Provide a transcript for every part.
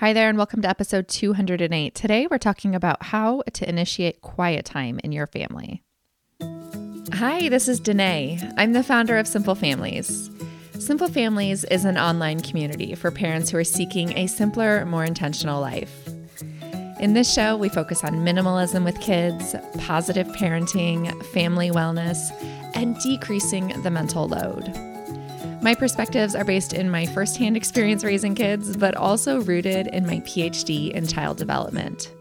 Hi there, and welcome to episode 208. Today, we're talking about how to initiate quiet time in your family. Hi, this is Denaye. I'm the founder of Simple Families. Simple Families is an online community for parents who are seeking a simpler, more intentional life. In this show, we focus on minimalism with kids, positive parenting, family wellness, and decreasing the mental load. My perspectives are based in my firsthand experience raising kids, but also rooted in my PhD in child development.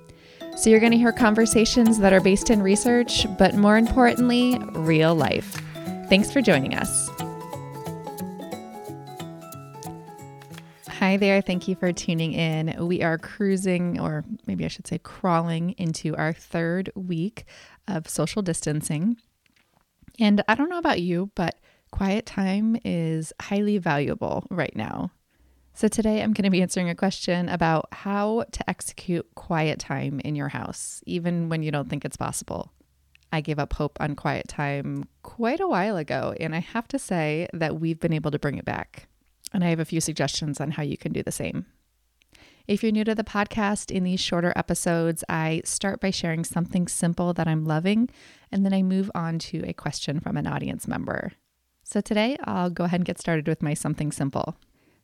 So you're going to hear conversations that are based in research, but more importantly, real life. Thanks for joining us. Hi there. Thank you for tuning in. We are cruising, or maybe I should say crawling, into our third week of social distancing. And I don't know about you, but quiet time is highly valuable right now. So, today I'm going to be answering a question about how to execute quiet time in your house, even when you don't think it's possible. I gave up hope on quiet time quite a while ago, and I have to say that we've been able to bring it back. And I have a few suggestions on how you can do the same. If you're new to the podcast, in these shorter episodes, I start by sharing something simple that I'm loving, and then I move on to a question from an audience member. So today I'll go ahead and get started with my something simple.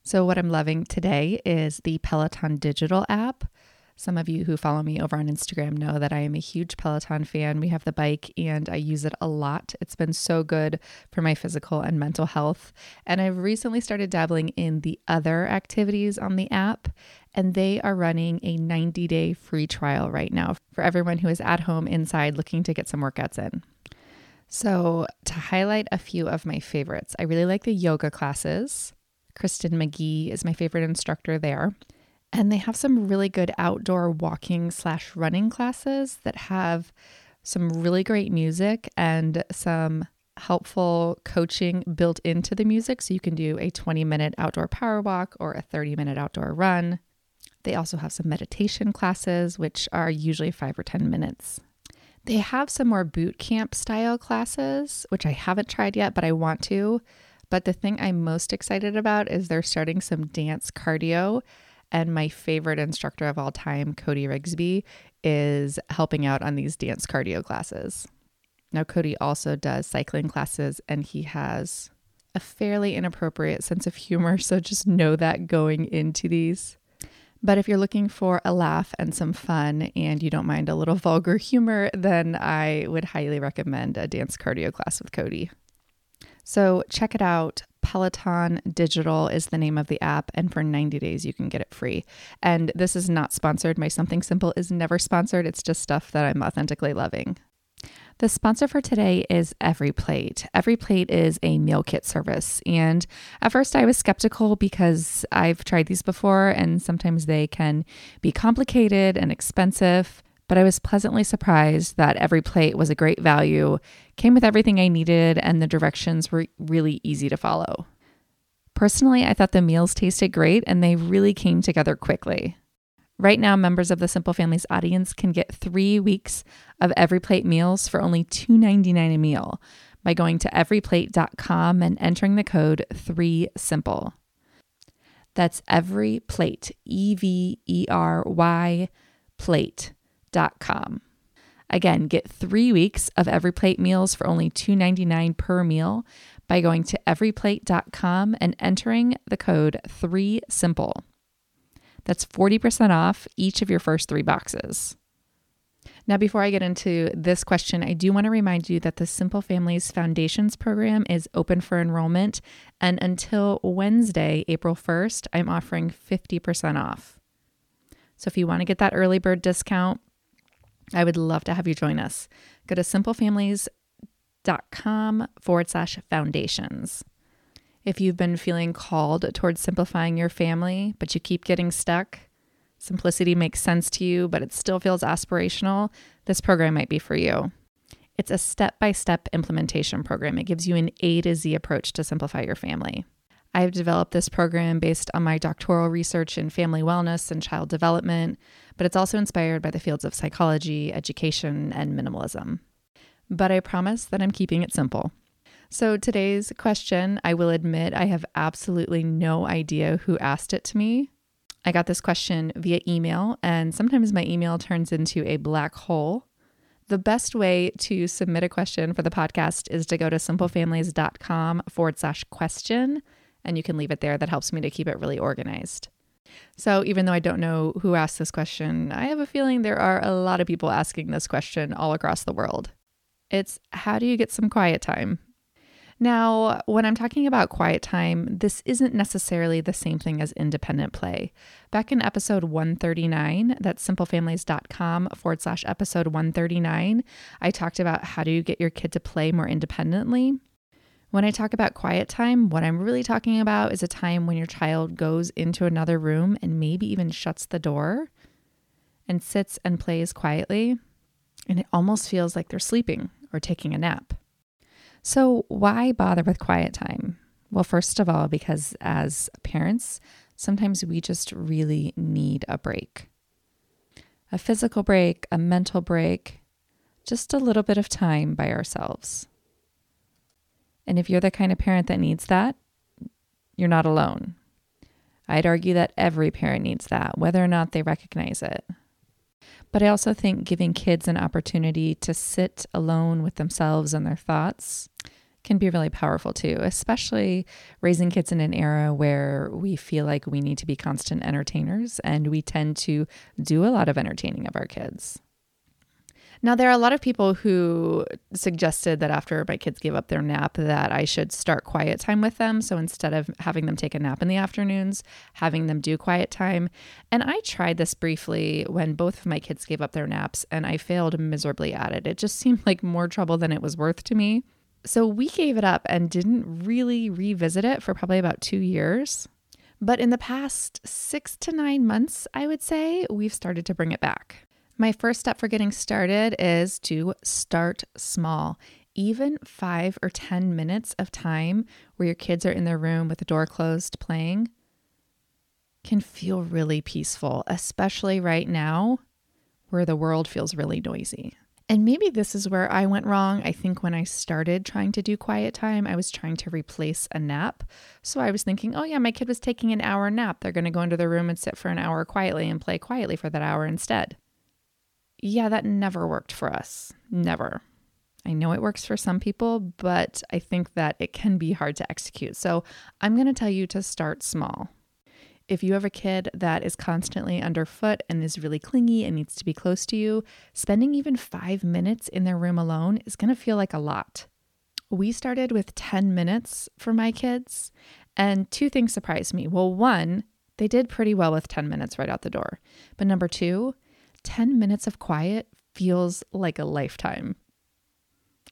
So, what I'm loving today is the Peloton digital app. Some of you who follow me over on Instagram know that I am a huge Peloton fan. We have the bike and I use it a lot. It's been so good for my physical and mental health. And I've recently started dabbling in the other activities on the app, and they are running a 90 day free trial right now for everyone who is at home inside looking to get some workouts in. So, to highlight a few of my favorites, I really like the yoga classes. Kristin McGee is my favorite instructor there. And they have some really good outdoor walking slash running classes that have some really great music and some helpful coaching built into the music. So you can do a 20 minute outdoor power walk or a 30 minute outdoor run. They also have some meditation classes, which are usually five or 10 minutes. They have some more boot camp style classes, which I haven't tried yet, but I want to. But the thing I'm most excited about is they're starting some dance cardio. And my favorite instructor of all time, Cody Rigsby, is helping out on these dance cardio classes. Now, Cody also does cycling classes and he has a fairly inappropriate sense of humor. So just know that going into these. But if you're looking for a laugh and some fun and you don't mind a little vulgar humor, then I would highly recommend a dance cardio class with Cody. So check it out. Peloton Digital is the name of the app, and for 90 days you can get it free. And this is not sponsored. My Something Simple is never sponsored. It's just stuff that I'm authentically loving. The sponsor for today is Every Plate. Every Plate is a meal kit service. And at first I was skeptical because I've tried these before and sometimes they can be complicated and expensive. But I was pleasantly surprised that Every Plate was a great value, came with everything I needed, and the directions were really easy to follow. Personally, I thought the meals tasted great and they really came together quickly. Right now, members of the Simple Families audience can get three weeks of Every Plate meals for only $2.99 a meal by going to everyplate.com and entering the code 3SIMPLE. That's every plate, E V E R Y plate.com. Again, get three weeks of Every Plate meals for only $2.99 per meal by going to everyplate.com and entering the code 3SIMPLE. That's 40% off each of your first three boxes. Now, before I get into this question, I do want to remind you that the Simple Families Foundations program is open for enrollment. And until Wednesday, April 1st, I'm offering 50% off. So if you want to get that early bird discount, I would love to have you join us. Go to simplefamilies.com forward slash foundations. If you've been feeling called towards simplifying your family, but you keep getting stuck, simplicity makes sense to you, but it still feels aspirational, this program might be for you. It's a step by step implementation program. It gives you an A to Z approach to simplify your family. I've developed this program based on my doctoral research in family wellness and child development, but it's also inspired by the fields of psychology, education, and minimalism. But I promise that I'm keeping it simple. So, today's question, I will admit I have absolutely no idea who asked it to me. I got this question via email, and sometimes my email turns into a black hole. The best way to submit a question for the podcast is to go to simplefamilies.com forward slash question, and you can leave it there. That helps me to keep it really organized. So, even though I don't know who asked this question, I have a feeling there are a lot of people asking this question all across the world. It's how do you get some quiet time? Now, when I'm talking about quiet time, this isn't necessarily the same thing as independent play. Back in episode 139, that's simplefamilies.com forward slash episode 139, I talked about how do you get your kid to play more independently. When I talk about quiet time, what I'm really talking about is a time when your child goes into another room and maybe even shuts the door and sits and plays quietly. And it almost feels like they're sleeping or taking a nap. So, why bother with quiet time? Well, first of all, because as parents, sometimes we just really need a break a physical break, a mental break, just a little bit of time by ourselves. And if you're the kind of parent that needs that, you're not alone. I'd argue that every parent needs that, whether or not they recognize it. But I also think giving kids an opportunity to sit alone with themselves and their thoughts can be really powerful too, especially raising kids in an era where we feel like we need to be constant entertainers and we tend to do a lot of entertaining of our kids. Now, there are a lot of people who suggested that after my kids gave up their nap, that I should start quiet time with them. So instead of having them take a nap in the afternoons, having them do quiet time. And I tried this briefly when both of my kids gave up their naps, and I failed miserably at it. It just seemed like more trouble than it was worth to me. So we gave it up and didn't really revisit it for probably about two years. But in the past six to nine months, I would say, we've started to bring it back. My first step for getting started is to start small. Even five or 10 minutes of time where your kids are in their room with the door closed playing can feel really peaceful, especially right now where the world feels really noisy. And maybe this is where I went wrong. I think when I started trying to do quiet time, I was trying to replace a nap. So I was thinking, oh, yeah, my kid was taking an hour nap. They're going to go into their room and sit for an hour quietly and play quietly for that hour instead. Yeah, that never worked for us. Never. I know it works for some people, but I think that it can be hard to execute. So I'm going to tell you to start small. If you have a kid that is constantly underfoot and is really clingy and needs to be close to you, spending even five minutes in their room alone is going to feel like a lot. We started with 10 minutes for my kids, and two things surprised me. Well, one, they did pretty well with 10 minutes right out the door. But number two, 10 minutes of quiet feels like a lifetime.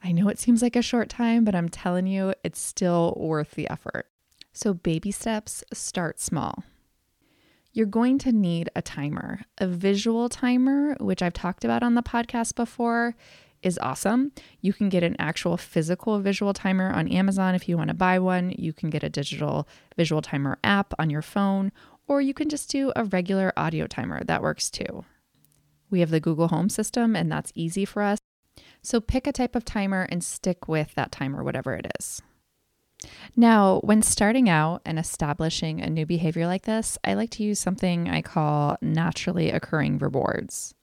I know it seems like a short time, but I'm telling you, it's still worth the effort. So, baby steps start small you're going to need a timer. A visual timer, which I've talked about on the podcast before, is awesome. You can get an actual physical visual timer on Amazon if you want to buy one. You can get a digital visual timer app on your phone, or you can just do a regular audio timer. That works too. We have the Google Home system, and that's easy for us. So pick a type of timer and stick with that timer, whatever it is. Now, when starting out and establishing a new behavior like this, I like to use something I call naturally occurring rewards.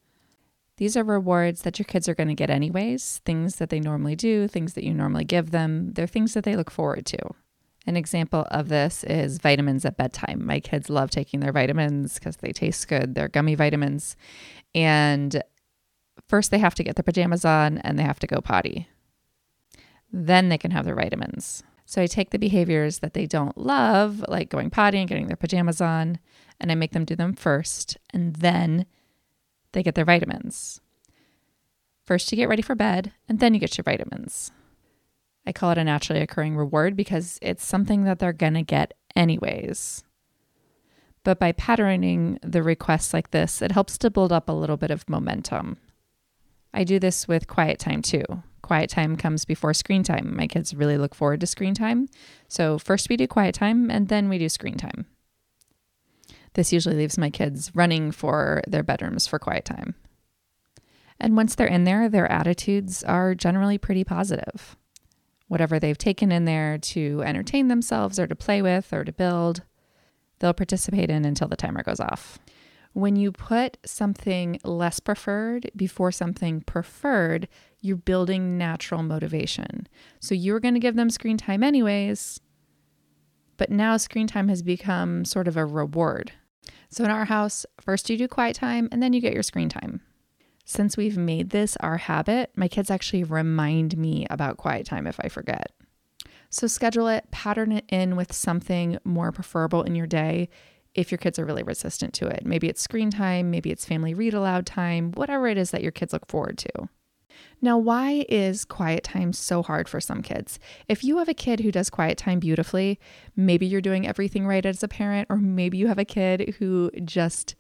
These are rewards that your kids are going to get anyways, things that they normally do, things that you normally give them. They're things that they look forward to. An example of this is vitamins at bedtime. My kids love taking their vitamins because they taste good. They're gummy vitamins. And first, they have to get their pajamas on and they have to go potty. Then they can have their vitamins. So I take the behaviors that they don't love, like going potty and getting their pajamas on, and I make them do them first, and then they get their vitamins. First, you get ready for bed, and then you get your vitamins. I call it a naturally occurring reward because it's something that they're going to get anyways. But by patterning the requests like this, it helps to build up a little bit of momentum. I do this with quiet time too. Quiet time comes before screen time. My kids really look forward to screen time. So, first we do quiet time and then we do screen time. This usually leaves my kids running for their bedrooms for quiet time. And once they're in there, their attitudes are generally pretty positive. Whatever they've taken in there to entertain themselves or to play with or to build, they'll participate in until the timer goes off. When you put something less preferred before something preferred, you're building natural motivation. So you're going to give them screen time anyways, but now screen time has become sort of a reward. So in our house, first you do quiet time and then you get your screen time. Since we've made this our habit, my kids actually remind me about quiet time if I forget. So schedule it, pattern it in with something more preferable in your day if your kids are really resistant to it. Maybe it's screen time, maybe it's family read aloud time, whatever it is that your kids look forward to. Now, why is quiet time so hard for some kids? If you have a kid who does quiet time beautifully, maybe you're doing everything right as a parent, or maybe you have a kid who just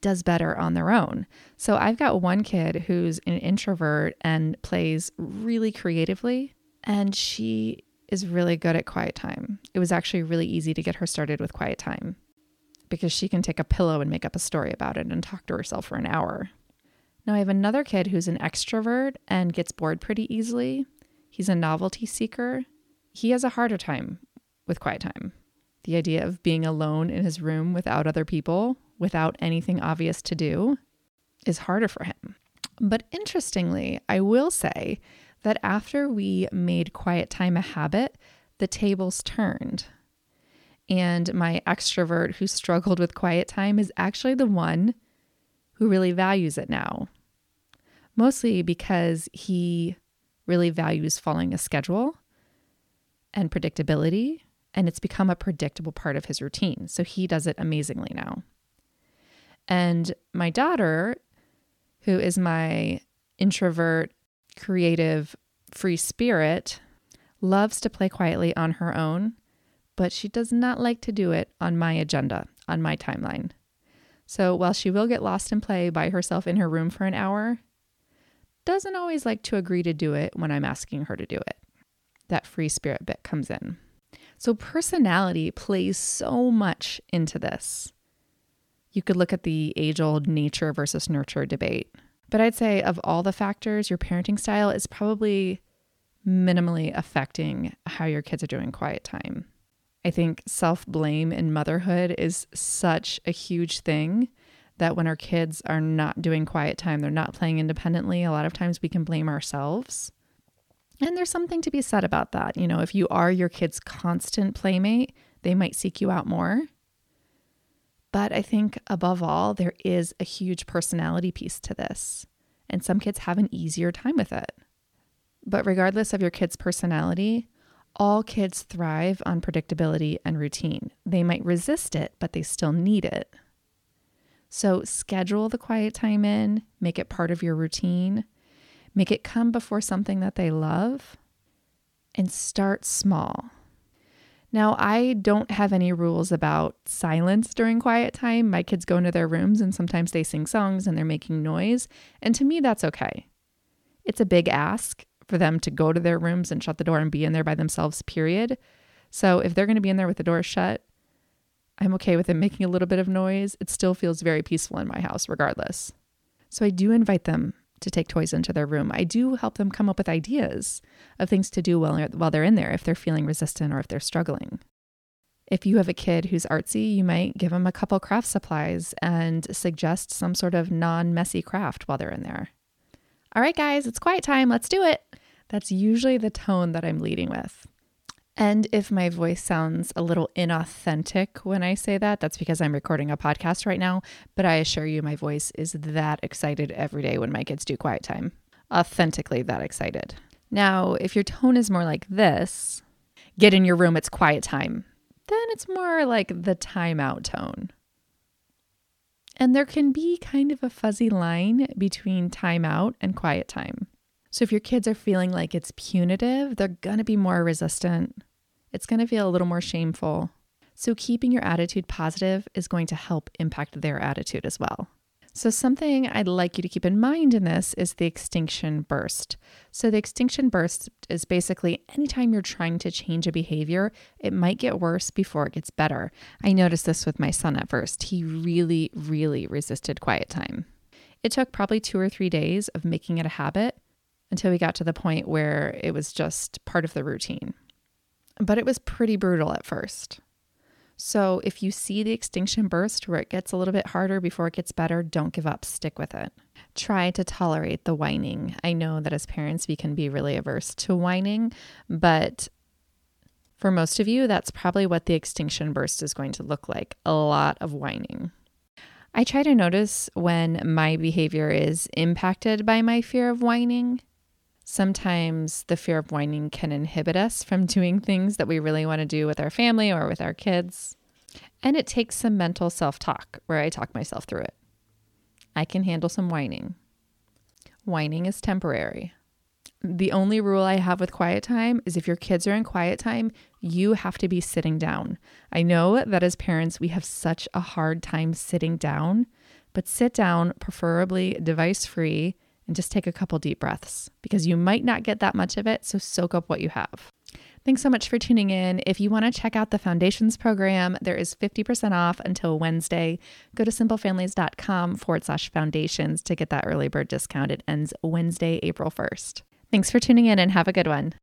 does better on their own. So I've got one kid who's an introvert and plays really creatively, and she is really good at quiet time. It was actually really easy to get her started with quiet time because she can take a pillow and make up a story about it and talk to herself for an hour. Now, I have another kid who's an extrovert and gets bored pretty easily. He's a novelty seeker. He has a harder time with quiet time. The idea of being alone in his room without other people, without anything obvious to do, is harder for him. But interestingly, I will say that after we made quiet time a habit, the tables turned. And my extrovert who struggled with quiet time is actually the one who really values it now. Mostly because he really values following a schedule and predictability, and it's become a predictable part of his routine. So he does it amazingly now. And my daughter, who is my introvert, creative, free spirit, loves to play quietly on her own but she does not like to do it on my agenda, on my timeline. So while she will get lost in play by herself in her room for an hour, doesn't always like to agree to do it when I'm asking her to do it. That free spirit bit comes in. So personality plays so much into this. You could look at the age old nature versus nurture debate. But I'd say of all the factors, your parenting style is probably minimally affecting how your kids are doing quiet time. I think self blame in motherhood is such a huge thing that when our kids are not doing quiet time, they're not playing independently, a lot of times we can blame ourselves. And there's something to be said about that. You know, if you are your kid's constant playmate, they might seek you out more. But I think above all, there is a huge personality piece to this. And some kids have an easier time with it. But regardless of your kid's personality, all kids thrive on predictability and routine. They might resist it, but they still need it. So schedule the quiet time in, make it part of your routine, make it come before something that they love, and start small. Now, I don't have any rules about silence during quiet time. My kids go into their rooms and sometimes they sing songs and they're making noise. And to me, that's okay. It's a big ask for them to go to their rooms and shut the door and be in there by themselves, period. So if they're going to be in there with the door shut, I'm okay with them making a little bit of noise. It still feels very peaceful in my house, regardless. So I do invite them to take toys into their room. I do help them come up with ideas of things to do while, while they're in there if they're feeling resistant or if they're struggling. If you have a kid who's artsy, you might give them a couple craft supplies and suggest some sort of non messy craft while they're in there. All right, guys, it's quiet time. Let's do it. That's usually the tone that I'm leading with. And if my voice sounds a little inauthentic when I say that, that's because I'm recording a podcast right now. But I assure you, my voice is that excited every day when my kids do quiet time. Authentically that excited. Now, if your tone is more like this, get in your room, it's quiet time, then it's more like the timeout tone. And there can be kind of a fuzzy line between timeout and quiet time. So if your kids are feeling like it's punitive, they're going to be more resistant. It's going to feel a little more shameful. So keeping your attitude positive is going to help impact their attitude as well. So, something I'd like you to keep in mind in this is the extinction burst. So, the extinction burst is basically anytime you're trying to change a behavior, it might get worse before it gets better. I noticed this with my son at first. He really, really resisted quiet time. It took probably two or three days of making it a habit until we got to the point where it was just part of the routine. But it was pretty brutal at first. So if you see the extinction burst where it gets a little bit harder before it gets better, don't give up, stick with it. Try to tolerate the whining. I know that as parents, we can be really averse to whining, but for most of you, that's probably what the extinction burst is going to look like a lot of whining. I try to notice when my behavior is impacted by my fear of whining. Sometimes the fear of whining can inhibit us from doing things that we really want to do with our family or with our kids. And it takes some mental self talk where I talk myself through it. I can handle some whining. Whining is temporary the only rule I have with quiet time is if your kids are in quiet time, you have to be sitting down. I know that as parents, we have such a hard time sitting down, but sit down, preferably device free, and just take a couple deep breaths because you might not get that much of it. So soak up what you have. Thanks so much for tuning in. If you want to check out the Foundations program, there is 50% off until Wednesday. Go to simplefamilies.com forward slash foundations to get that early bird discount. It ends Wednesday, April 1st. Thanks for tuning in and have a good one.